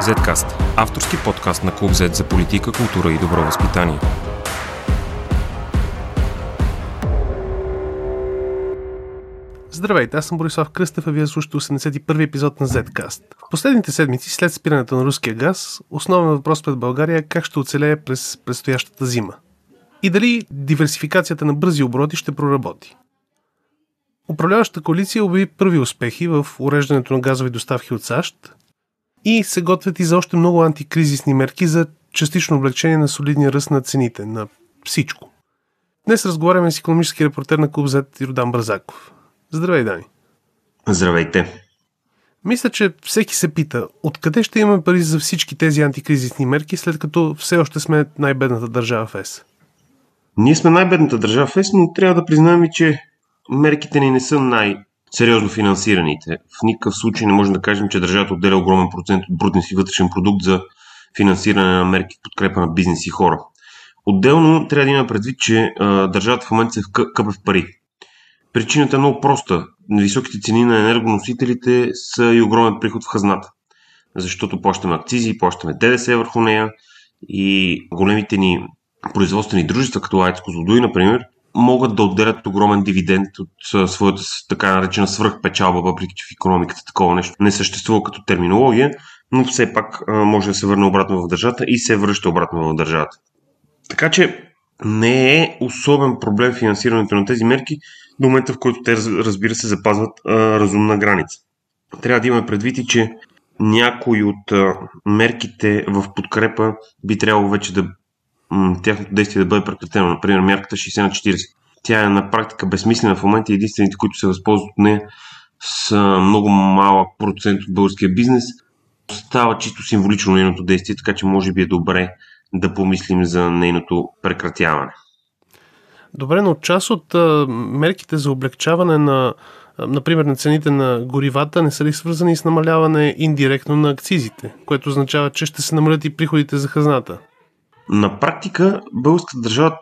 Zcast – авторски подкаст на Клуб Z за политика, култура и добро възпитание. Здравейте, аз съм Борислав Кръстев, а вие слушате 81 епизод на Zcast. Последните седмици, след спирането на руския газ, основен въпрос пред България е как ще оцелее през предстоящата зима. И дали диверсификацията на бързи обороти ще проработи. Управляващата коалиция обяви първи успехи в уреждането на газови доставки от САЩ и се готвят и за още много антикризисни мерки за частично облегчение на солидния ръст на цените, на всичко. Днес разговаряме с економически репортер на Клуб Z Родан Бразаков. Здравей, Дани. Здравейте. Мисля, че всеки се пита, откъде ще имаме пари за всички тези антикризисни мерки, след като все още сме най-бедната държава в ЕС? Ние сме най-бедната държава в ЕС, но трябва да признаем че мерките ни не са най-сериозно финансираните. В никакъв случай не можем да кажем, че държавата отделя огромен процент от брутния си вътрешен продукт за финансиране на мерки в подкрепа на бизнес и хора. Отделно трябва да има предвид, че а, държавата в момента се къпе в пари. Причината е много проста. Високите цени на енергоносителите са и огромен приход в хазната. Защото плащаме акцизи, плащаме ДДС върху нея и големите ни производствени дружества, като Айц Козлодуй, например, могат да отделят огромен дивиденд от своята така наречена свръхпечалба, въпреки че в економиката такова нещо не съществува като терминология, но все пак може да се върне обратно в държавата и се връща обратно в държавата. Така че не е особен проблем финансирането на тези мерки до момента, в който те, разбира се, запазват разумна граница. Трябва да имаме предвид и, че някои от мерките в подкрепа би трябвало вече да тяхното действие да бъде прекратено. Например, мярката 60 на 40. Тя е на практика безсмислена в момента и единствените, които се възползват от нея са много малък процент от българския бизнес. Става чисто символично нейното действие, така че може би е добре да помислим за нейното прекратяване. Добре, но част от а, мерките за облегчаване на, а, например, на цените на горивата не са ли свързани с намаляване индиректно на акцизите, което означава, че ще се намалят и приходите за хазната? На практика българската държава,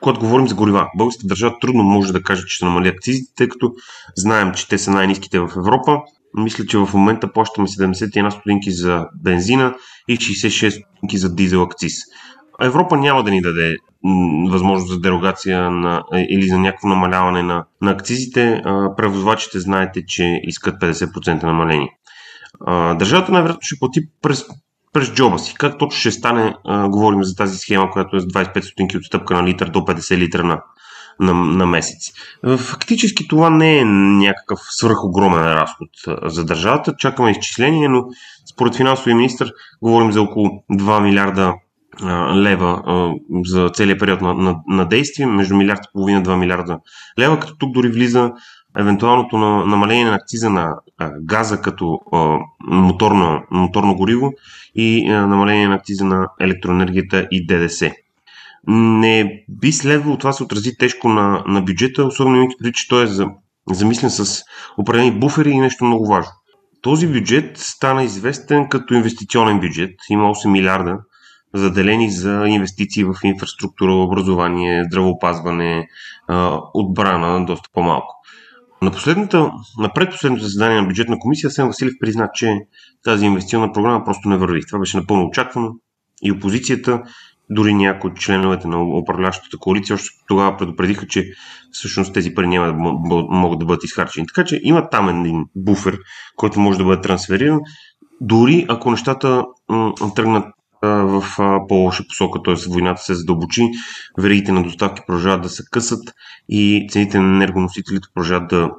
когато говорим за горива, българската държава трудно може да каже, че ще намали акцизите, тъй като знаем, че те са най-низките в Европа. Мисля, че в момента плащаме 71 стотинки за бензина и 66 стотинки за дизел акциз. Европа няма да ни даде възможност за дерогация на, или за някакво намаляване на, на акцизите. Превозвачите знаете, че искат 50% намаление. Държавата най-вероятно ще плати през през джоба си. Как точно ще стане, а, говорим за тази схема, която е с 25 стотинки отстъпка на литър до 50 литра на, на, на месец. Фактически това не е някакъв свръхогромен разход за държавата. Чакаме изчисление, но според финансовия министр говорим за около 2 милиарда лева за целият период на, на, на действие, между милиард и половина 2 милиарда лева, като тук дори влиза евентуалното на, намаление на акциза на газа като моторно, моторно гориво и намаление на акциза на електроенергията и ДДС. Не би следвало това се отрази тежко на, на бюджета, особено имайки преди, че той е за, замислен с определени буфери и нещо много важно. Този бюджет стана известен като инвестиционен бюджет. Има 8 милиарда заделени за инвестиции в инфраструктура, образование, здравеопазване, отбрана, доста по-малко. На, последната, на предпоследното заседание на бюджетна комисия Сен Василев призна, че тази инвестиционна програма просто не върви. Това беше напълно очаквано и опозицията, дори някои от членовете на управляващата коалиция още тогава предупредиха, че всъщност тези пари няма да могат да бъдат изхарчени. Така че има там един буфер, който може да бъде трансфериран, дори ако нещата тръгнат в по-лоша посока, т.е. войната се задълбочи, веригите на доставки продължават да се късат и цените на енергоносителите продължават да,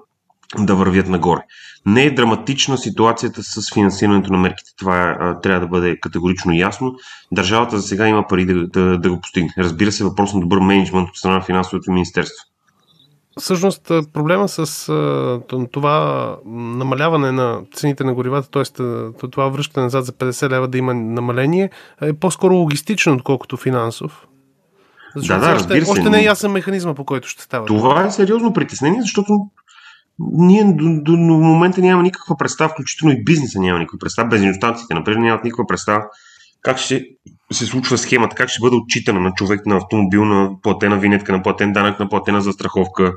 да вървят нагоре. Не е драматична ситуацията с финансирането на мерките. Това а, трябва да бъде категорично ясно. Държавата за сега има пари да, да, да го постигне. Разбира се, въпрос на добър менеджмент от страна на финансовото министерство. Всъщност проблема с това намаляване на цените на горивата, т.е. това връщане назад за 50 лева да има намаление, е по-скоро логистично, отколкото финансов. Защото да, да, разбира се. Още не е ясен механизма, по който ще става. Това е сериозно притеснение, защото ние до, до, до момента нямаме никаква представа, включително и бизнеса няма никаква представа. Бензиностанциите, например, нямат никаква представа как ще се случва схемата, как ще бъде отчитана на човек на автомобил, на платена винетка, на платен данък, на платена застраховка,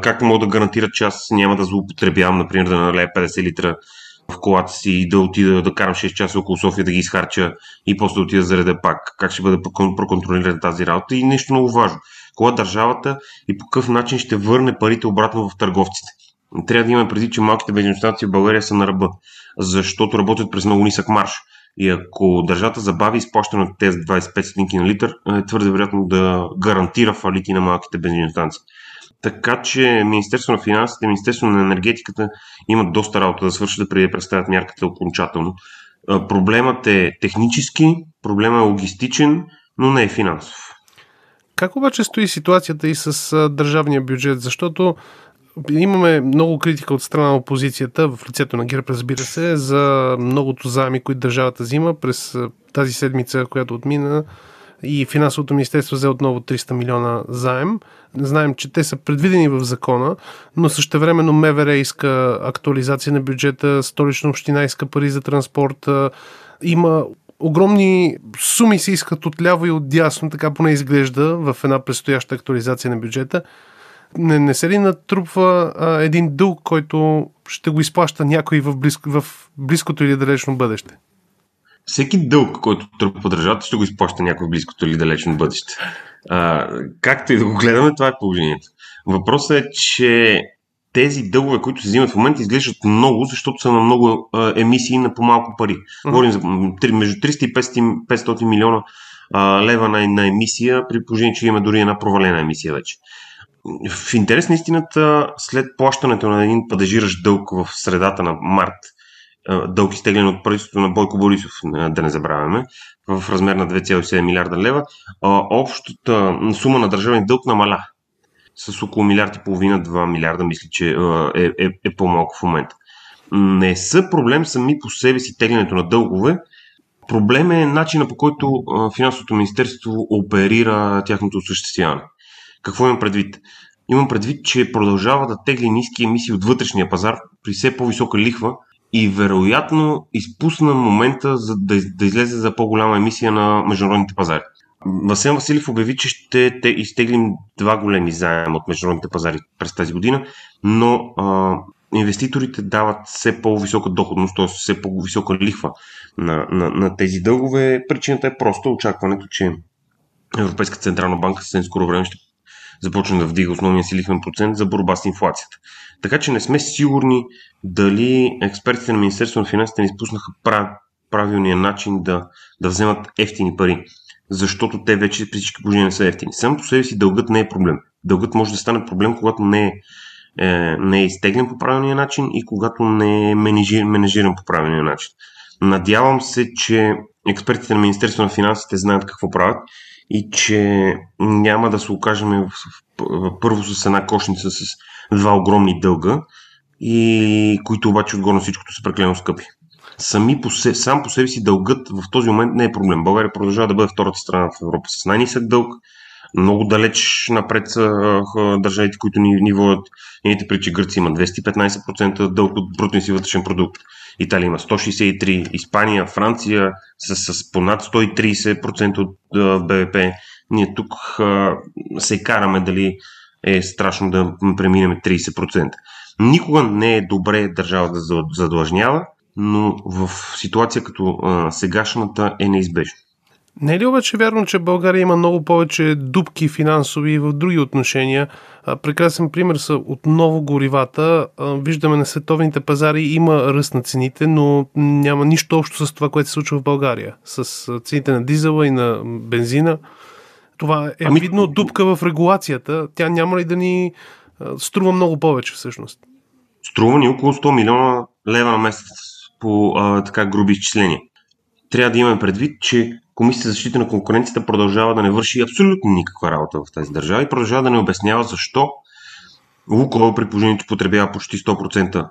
как мога да гарантира, че аз няма да злоупотребявам, например, да налея 50 литра в колата си и да отида да карам 6 часа около София да ги изхарча и после да отида зареда пак. Как ще бъде проконтролирана тази работа и нещо много важно. Кога държавата и по какъв начин ще върне парите обратно в търговците. Трябва да имаме преди, че малките бензиностанции в България са на ръба, защото работят през много нисък марш. И ако държавата забави изплащане от тези 25 стотинки на литър, е твърде вероятно да гарантира фалити на малките бензиностанции. Така че Министерство на финансите, Министерство на енергетиката имат доста работа да свършат преди да представят мярката окончателно. Проблемът е технически, проблемът е логистичен, но не е финансов. Как обаче стои ситуацията и с държавния бюджет? Защото имаме много критика от страна на опозицията, в лицето на ГЕРБ, разбира се, за многото заеми, които държавата взима през тази седмица, която отмина и финансовото министерство взе отново 300 милиона заем. Знаем, че те са предвидени в закона, но същевременно МВР иска актуализация на бюджета, столична община иска пари за транспорт. Има огромни суми се искат от ляво и от дясно, така поне изглежда в една предстояща актуализация на бюджета. Не, не се ли натрупва а, един дълг, който ще го изплаща някой в, близко, в близкото или далечно бъдеще? всеки дълг, който тръпва държавата, ще го изплаща някой в близкото или далечно бъдеще. А, както и да го гледаме, това е положението. Въпросът е, че тези дългове, които се взимат в момента, изглеждат много, защото са на много а, емисии на по-малко пари. Uh-huh. Говорим за между 300 и 500, 500 милиона а, лева на, на емисия, при положение, че има дори една провалена емисия вече. В интерес на истината, след плащането на един падежиращ дълг в средата на март дълг изтеглен от правителството на Бойко Борисов, да не забравяме, в размер на 2,7 милиарда лева, общата сума на държавен дълг намаля с около милиард и половина, 2 милиарда, мисля, че е, е, е по-малко в момента. Не са проблем сами по себе си теглянето на дългове, проблем е начина по който финансовото министерство оперира тяхното осъществяване. Какво имам предвид? Имам предвид, че продължава да тегли ниски емисии от вътрешния пазар при все по-висока лихва, и вероятно изпусна момента за да, да излезе за по-голяма емисия на международните пазари. Васен Василев обяви, че ще те изтеглим два големи заема от международните пазари през тази година, но а, инвеститорите дават все по-висока доходност, т.е. все по-висока лихва на, на, на тези дългове. Причината е просто очакването, че Европейска централна банка съвсем скоро време ще започне да вдига основния си лихвен процент за борба с инфлацията. Така че не сме сигурни дали експертите на Министерството на финансите не изпуснаха прав, правилния начин да, да вземат ефтини пари. Защото те вече при всички положения не са ефтини. Само по себе си дългът не е проблем. Дългът може да стане проблем, когато не е, е, не е изтеглен по правилния начин и когато не е менежиран по правилния начин. Надявам се, че експертите на Министерството на финансите знаят какво правят и че няма да се окажем първо с една кошница с два огромни дълга, и които обаче отгоре на всичкото са преклено скъпи. Сами по се, сам по себе си дългът в този момент не е проблем. България продължава да бъде втората страна в Европа с най-нисък дълг. Много далеч напред са държавите, които ни, ни водят. Едните причи Гърция има 215% дълг от брутния си вътрешен продукт. Италия има 163%, Испания, Франция с, с понад 130% от БВП. Ние тук а, се караме дали е страшно да преминем 30%. Никога не е добре държава да задлъжнява, но в ситуация като а, сегашната е неизбежно. Не е ли обаче вярно, че България има много повече дубки финансови и в други отношения? Прекрасен пример са отново горивата. Виждаме на световните пазари има ръст на цените, но няма нищо общо с това, което се случва в България. С цените на дизела и на бензина. Това е ами... видно дупка в регулацията. Тя няма ли да ни струва много повече всъщност? Струва ни около 100 милиона лева на месец по а, така груби изчисления. Трябва да имаме предвид, че Комисията за защита на конкуренцията продължава да не върши абсолютно никаква работа в тази държава и продължава да не обяснява защо Лукойл при положението потребява почти 100%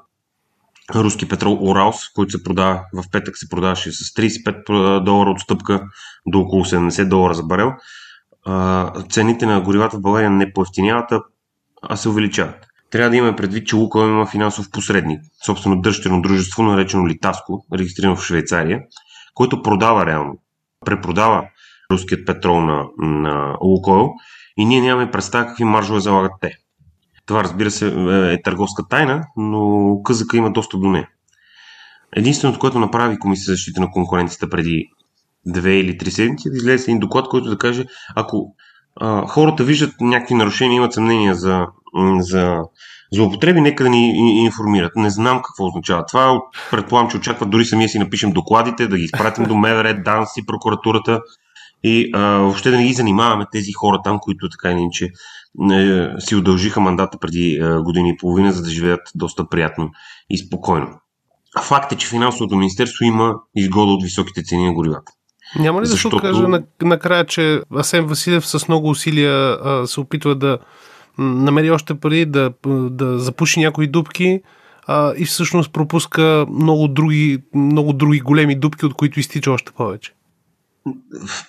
руски петрол Уралс, който се продава в петък се продаваше с 35 долара отстъпка до около 70 долара за барел цените на горивата в България не поевтиняват, а се увеличават. Трябва да имаме предвид, че Лукойл има финансов посредник, собствено дъщерно дружество, наречено Литаско, регистрирано в Швейцария, който продава реално, препродава руският петрол на, на Лукойл и ние нямаме представа какви маржове залагат те. Това разбира се е търговска тайна, но къзъка има доста до нея. Единственото, което направи Комисия за защита на конкуренцията преди две или три седмици, да излезе един доклад, който да каже, ако а, хората виждат някакви нарушения, имат съмнения за, за злоупотреби, нека да ни информират. Не знам какво означава това. Предполагам, че очакват дори самия си напишем докладите, да ги изпратим до МВР, ДАНС и прокуратурата и а, въобще да не ги занимаваме тези хора там, които така или иначе си удължиха мандата преди а, години и половина, за да живеят доста приятно и спокойно. А факт е, че финансовото министерство има изгода от високите цени на горивата. Няма ли да Защото... кажа накрая, че Асен Василев с много усилия а, се опитва да намери още пари, да, да запуши някои дупки а, и всъщност пропуска много други, много други големи дупки, от които изтича още повече?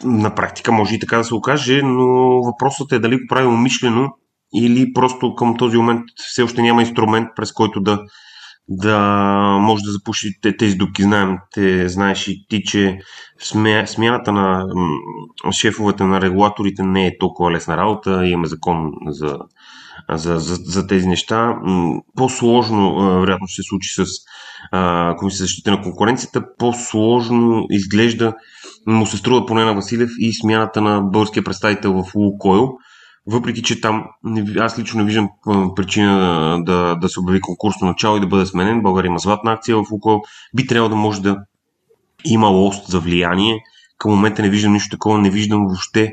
На практика може и така да се окаже, но въпросът е дали го прави умишлено или просто към този момент все още няма инструмент, през който да, да може да запуши тези дупки. Знаем, те, знаеш и ти, че смяната на шефовете на регулаторите не е толкова лесна работа. Имаме закон за, за, за, за тези неща. По-сложно, вероятно, ще се случи с Комисия за защита на конкуренцията. По-сложно изглежда му се струва поне на Василев и смяната на българския представител в Лукойл. Въпреки, че там аз лично не виждам причина да, да се обяви конкурсно начало и да бъде сменен. България има златна акция в Лукойл. Би трябвало да може да има лост за влияние. Към момента не виждам нищо такова. Не виждам въобще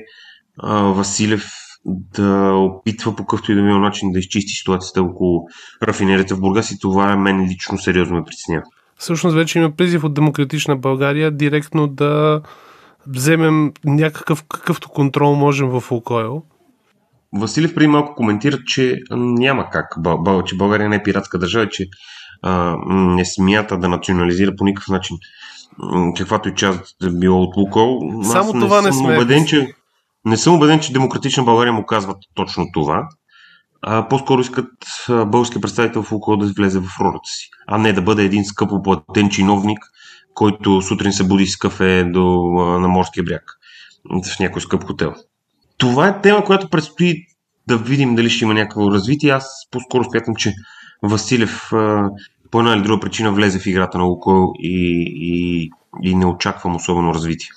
а, Василев да опитва по какъвто и да било начин да изчисти ситуацията около рафинерията в Бургас и това мен лично сериозно ме притеснява. Всъщност вече има призив от Демократична България директно да вземем някакъв какъвто контрол можем в Лукойл. Василев преди малко коментира, че няма как, че България не е пиратска държава, че а, не смята да национализира по никакъв начин каквато и част да било от Лукойл. Само Аз това не, не сме. Убеден, че, не съм убеден, че Демократична България му казват точно това а, по-скоро искат български представител в Лукойл да влезе в ролята си, а не да бъде един скъпо платен чиновник, който сутрин се буди с кафе до, на морския бряг в някой скъп хотел. Това е тема, която предстои да видим дали ще има някакво развитие. Аз по-скоро смятам, че Василев по една или друга причина влезе в играта на Лукойл и, и, и не очаквам особено развитие.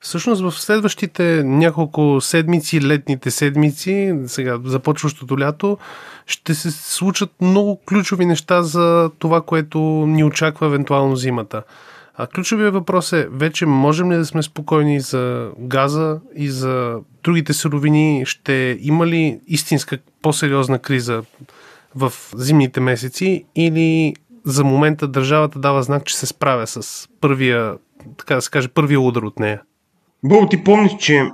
Всъщност в следващите няколко седмици, летните седмици, сега започващото лято, ще се случат много ключови неща за това, което ни очаква евентуално зимата. А ключовият въпрос е, вече можем ли да сме спокойни за газа и за другите суровини? Ще има ли истинска по-сериозна криза в зимните месеци или за момента държавата дава знак, че се справя с първия, така да се каже, първия удар от нея? Бо, ти помниш, че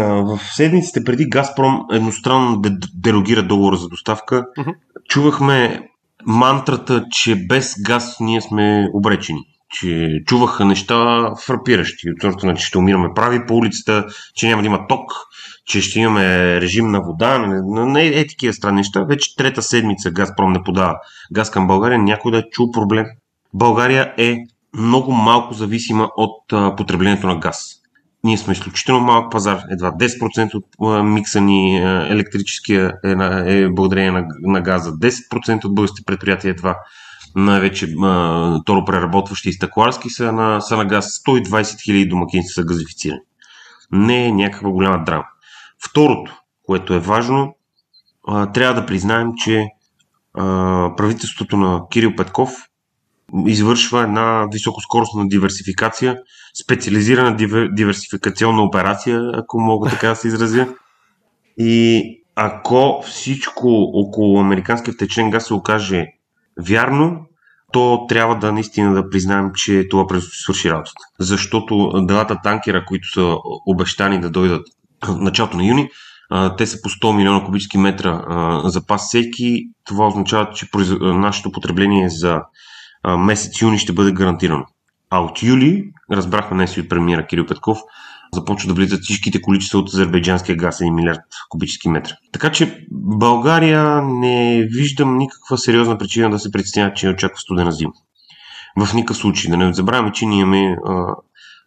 в седмиците преди Газпром едностранно дерогира договора за доставка. Uh-huh. Чувахме мантрата, че без газ ние сме обречени. Че чуваха неща фрапиращи. От сорта на, че ще умираме прави по улицата, че няма да има ток, че ще имаме режим на вода. Не, не е такива странни неща. Вече трета седмица Газпром не подава газ към България. Някой да е чул проблем. България е много малко зависима от а, потреблението на газ. Ние сме изключително малък пазар, едва 10% от микса ни електрическия е, на, е благодарение на, на газа, 10% от българските предприятия едва най-вече торопреработващи и стъкларски са на, са на газ, 120 000 домакинства са газифицирани. Не е някаква голяма драма. Второто, което е важно, трябва да признаем, че правителството на Кирил Петков извършва една високоскоростна диверсификация, специализирана диверсификационна операция, ако мога така да се изразя. И ако всичко около американския втечен газ се окаже вярно, то трябва да наистина да признаем, че това през свърши работата. Защото двата танкера, които са обещани да дойдат в началото на юни, те са по 100 милиона кубически метра запас всеки. Това означава, че нашето потребление за месец юни ще бъде гарантирано. А от юли, разбрахме днес и премиера Кирил Петков, започва да влизат всичките количества от азербайджанския газ 1 милиард кубически метра. Така че България не виждам никаква сериозна причина да се притеснява, че очаква студена зима. В никакъв случай. Да не забравяме, че ние имаме а,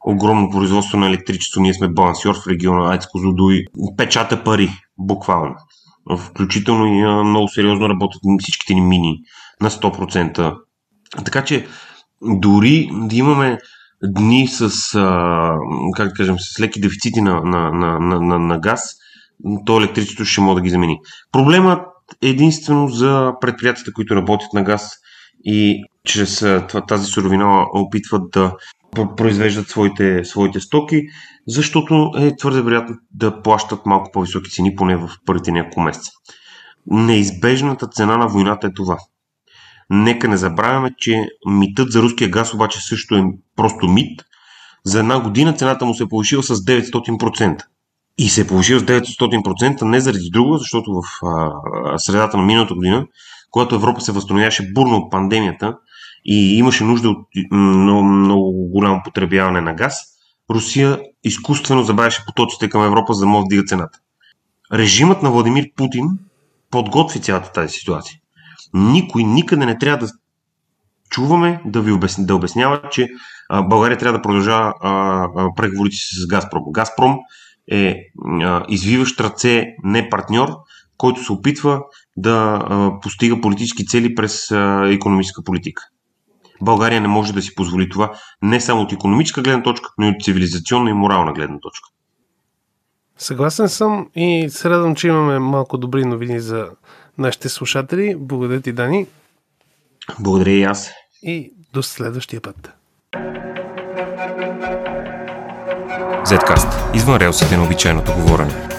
огромно производство на електричество. Ние сме балансьор в региона Айцко Зудуй. Печата пари, буквално. Включително и а, много сериозно работят всичките ни мини на 100%. Така че дори да имаме дни с, а, как да кажем, с леки дефицити на, на, на, на, на, на газ, то електричеството ще може да ги замени. Проблемът е единствено за предприятията, които работят на газ и чрез тази суровина опитват да произвеждат своите, своите стоки, защото е твърде вероятно да плащат малко по-високи цени, поне в първите няколко месеца. Неизбежната цена на войната е това. Нека не забравяме, че митът за руския газ обаче също е просто мит. За една година цената му се е повишила с 900%. И се е повишил с 900% не заради друго, защото в а, средата на миналата година, когато Европа се възстановяваше бурно от пандемията и имаше нужда от много, много голямо потребяване на газ, Русия изкуствено забавяше потоците към Европа, за да може да дига цената. Режимът на Владимир Путин подготви цялата тази ситуация. Никой никъде не трябва да чуваме да ви обясня, да обяснява, че а, България трябва да продължава а, а, преговорите си с Газпром. Газпром е а, извиващ ръце, не партньор, който се опитва да а, постига политически цели през а, економическа политика. България не може да си позволи това не само от економическа гледна точка, но и от цивилизационна и морална гледна точка. Съгласен съм и се радвам, че имаме малко добри новини за нашите слушатели. Благодаря ти, Дани. Благодаря и аз. И до следващия път. Zcast. Извън релсите на обичайното говорене.